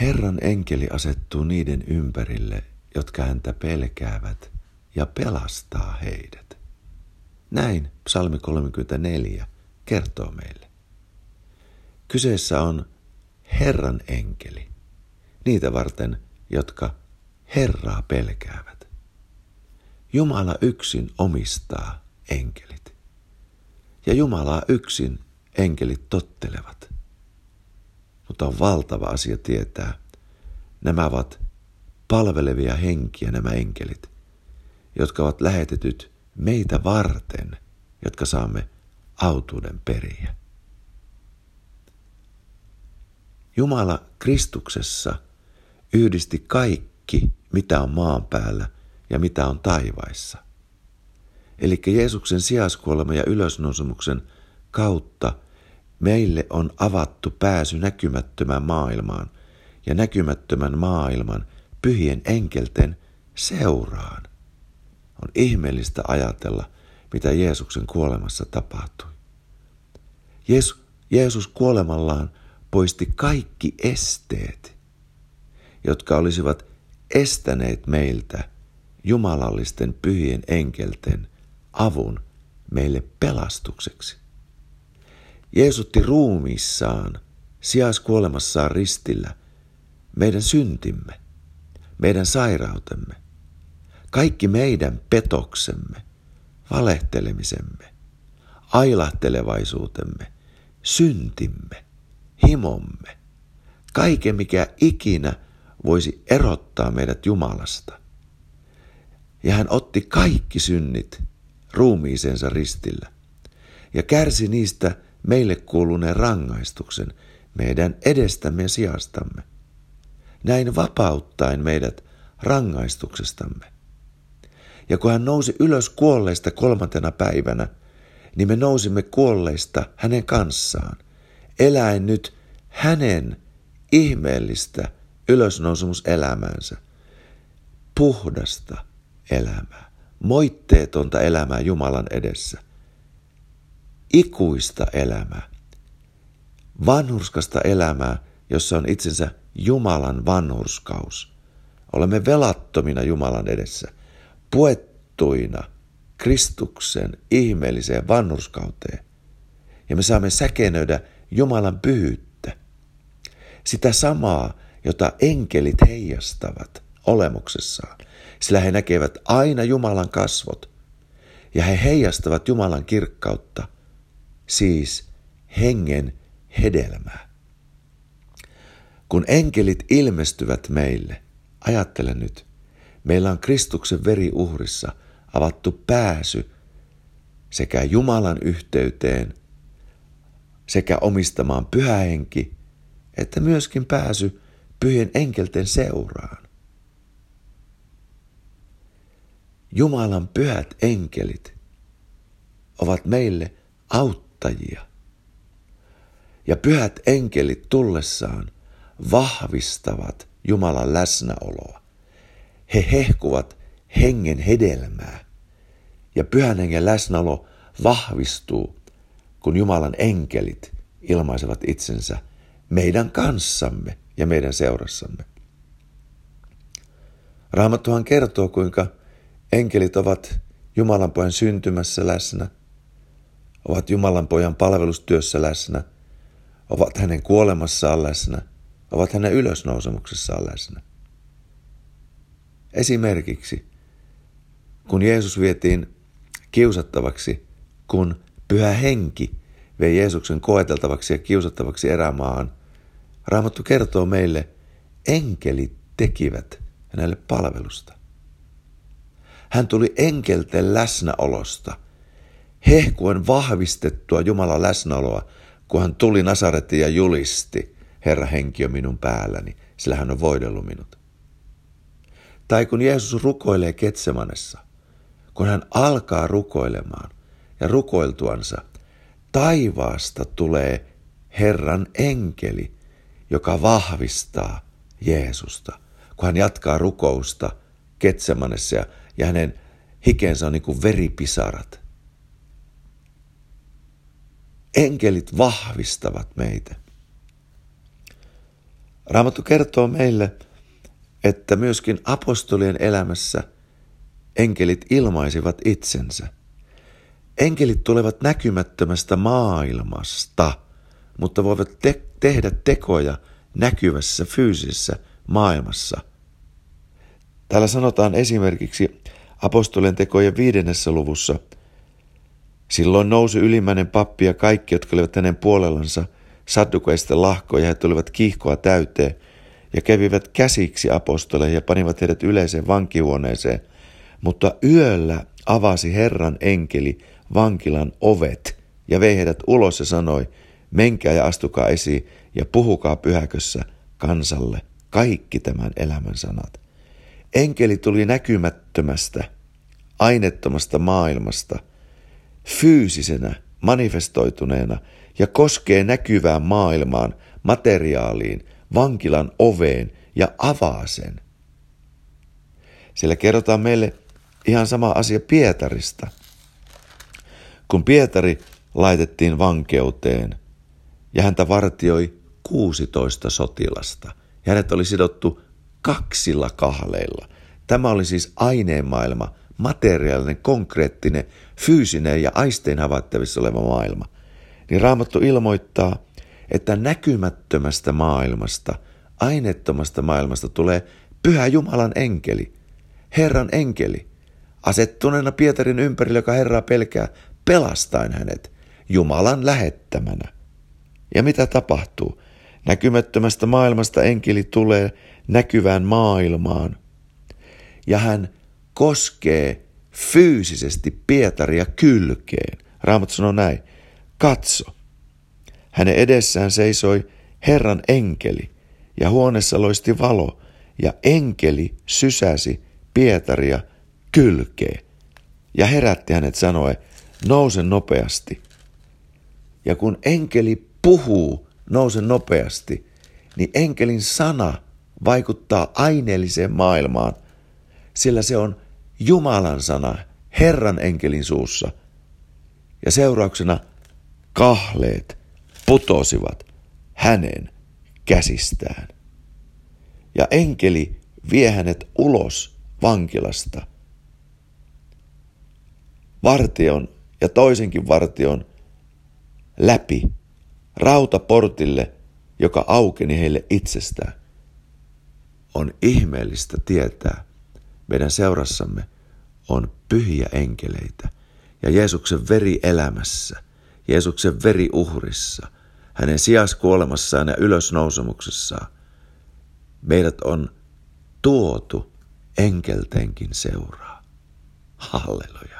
Herran enkeli asettuu niiden ympärille, jotka häntä pelkäävät, ja pelastaa heidät. Näin psalmi 34 kertoo meille. Kyseessä on Herran enkeli, niitä varten, jotka Herraa pelkäävät. Jumala yksin omistaa enkelit. Ja Jumalaa yksin enkelit tottelevat. Mutta on valtava asia tietää, nämä ovat palvelevia henkiä nämä enkelit, jotka ovat lähetetyt meitä varten, jotka saamme autuuden periä. Jumala Kristuksessa yhdisti kaikki, mitä on maan päällä ja mitä on taivaissa. Eli Jeesuksen sijaiskuolema ja ylösnousemuksen kautta meille on avattu pääsy näkymättömään maailmaan ja näkymättömän maailman pyhien enkelten seuraan. On ihmeellistä ajatella, mitä Jeesuksen kuolemassa tapahtui. Jeesus, Jeesus kuolemallaan poisti kaikki esteet, jotka olisivat estäneet meiltä jumalallisten pyhien enkelten avun meille pelastukseksi. Jeesutti ruumiissaan, sijaiskuolemassaan ristillä, meidän syntimme, meidän sairautemme, kaikki meidän petoksemme, valehtelemisemme, ailahtelevaisuutemme, syntimme, himomme, kaiken mikä ikinä voisi erottaa meidät Jumalasta. Ja hän otti kaikki synnit ruumiisensa ristillä ja kärsi niistä meille kuuluneen rangaistuksen meidän edestämme ja sijastamme. Näin vapauttaen meidät rangaistuksestamme. Ja kun hän nousi ylös kuolleista kolmantena päivänä, niin me nousimme kuolleista hänen kanssaan, eläen nyt hänen ihmeellistä ylösnousemuselämäänsä, puhdasta elämää, moitteetonta elämää Jumalan edessä, ikuista elämää, vanhurskasta elämää, jossa on itsensä Jumalan vanhurskaus. Olemme velattomina Jumalan edessä, puettuina Kristuksen ihmeelliseen vanhurskauteen. Ja me saamme säkenöidä Jumalan pyhyyttä. Sitä samaa, jota enkelit heijastavat olemuksessaan, sillä he näkevät aina Jumalan kasvot. Ja he heijastavat Jumalan kirkkautta, siis hengen hedelmää. Kun enkelit ilmestyvät meille, ajattele nyt, meillä on Kristuksen veriuhrissa avattu pääsy sekä Jumalan yhteyteen, sekä omistamaan pyhä henki, että myöskin pääsy pyhien enkelten seuraan. Jumalan pyhät enkelit ovat meille auttajia. Ja pyhät enkelit tullessaan vahvistavat Jumalan läsnäoloa. He hehkuvat hengen hedelmää. Ja pyhän hengen läsnäolo vahvistuu, kun Jumalan enkelit ilmaisevat itsensä meidän kanssamme ja meidän seurassamme. Raamattuhan kertoo, kuinka enkelit ovat Jumalan pojan syntymässä läsnä, ovat Jumalan pojan palvelustyössä läsnä, ovat hänen kuolemassaan läsnä, ovat hänen ylösnousemuksessaan läsnä. Esimerkiksi, kun Jeesus vietiin kiusattavaksi, kun pyhä henki vei Jeesuksen koeteltavaksi ja kiusattavaksi erämaahan, Raamattu kertoo meille, enkelit tekivät hänelle palvelusta. Hän tuli enkelten läsnäolosta, hehkuen vahvistettua Jumalan läsnäoloa, kun hän tuli Nasarettiin ja julisti, Herra henki on minun päälläni, sillä hän on voidellut minut. Tai kun Jeesus rukoilee Ketsemanessa, kun hän alkaa rukoilemaan ja rukoiltuansa, taivaasta tulee Herran enkeli, joka vahvistaa Jeesusta, kun hän jatkaa rukousta Ketsemanessa ja, ja hänen hikensä on niin kuin veripisarat. Enkelit vahvistavat meitä. Raamattu kertoo meille, että myöskin apostolien elämässä enkelit ilmaisivat itsensä. Enkelit tulevat näkymättömästä maailmasta, mutta voivat te- tehdä tekoja näkyvässä fyysisessä maailmassa. Täällä sanotaan esimerkiksi apostolien tekojen viidennessä luvussa. Silloin nousi ylimmäinen pappi ja kaikki, jotka olivat hänen puolellansa, saddukeista lahkoja, he tulivat kiihkoa täyteen ja kävivät käsiksi apostoleihin ja panivat heidät yleiseen vankihuoneeseen. Mutta yöllä avasi Herran enkeli vankilan ovet ja vei heidät ulos ja sanoi, menkää ja astukaa esiin ja puhukaa pyhäkössä kansalle kaikki tämän elämän sanat. Enkeli tuli näkymättömästä, aineettomasta maailmasta, fyysisenä, manifestoituneena ja koskee näkyvään maailmaan, materiaaliin, vankilan oveen ja avaa sen. Siellä kerrotaan meille ihan sama asia Pietarista. Kun Pietari laitettiin vankeuteen ja häntä vartioi 16 sotilasta ja hänet oli sidottu kaksilla kahleilla. Tämä oli siis aineen maailma, materiaalinen, konkreettinen, fyysinen ja aisteen havaittavissa oleva maailma. Niin Raamattu ilmoittaa, että näkymättömästä maailmasta, aineettomasta maailmasta tulee pyhä Jumalan enkeli, Herran enkeli, asettuneena Pietarin ympärille, joka Herraa pelkää, pelastaen hänet Jumalan lähettämänä. Ja mitä tapahtuu? Näkymättömästä maailmasta enkeli tulee näkyvään maailmaan. Ja hän koskee fyysisesti Pietaria kylkeen. Raamattu sanoo näin. Katso. Hänen edessään seisoi Herran enkeli, ja huoneessa loisti valo, ja enkeli sysäsi Pietaria kylkeen. Ja herätti hänet sanoen, nouse nopeasti. Ja kun enkeli puhuu, nouse nopeasti, niin enkelin sana vaikuttaa aineelliseen maailmaan, sillä se on Jumalan sana Herran enkelin suussa. Ja seurauksena kahleet putosivat hänen käsistään. Ja enkeli vie hänet ulos vankilasta. Vartion ja toisenkin vartion läpi rautaportille, joka aukeni heille itsestään. On ihmeellistä tietää, meidän seurassamme on pyhiä enkeleitä ja Jeesuksen veri elämässä, Jeesuksen veri uhrissa, hänen sijaskuolemassaan ja ylösnousemuksessaan. Meidät on tuotu enkeltenkin seuraa. Halleluja.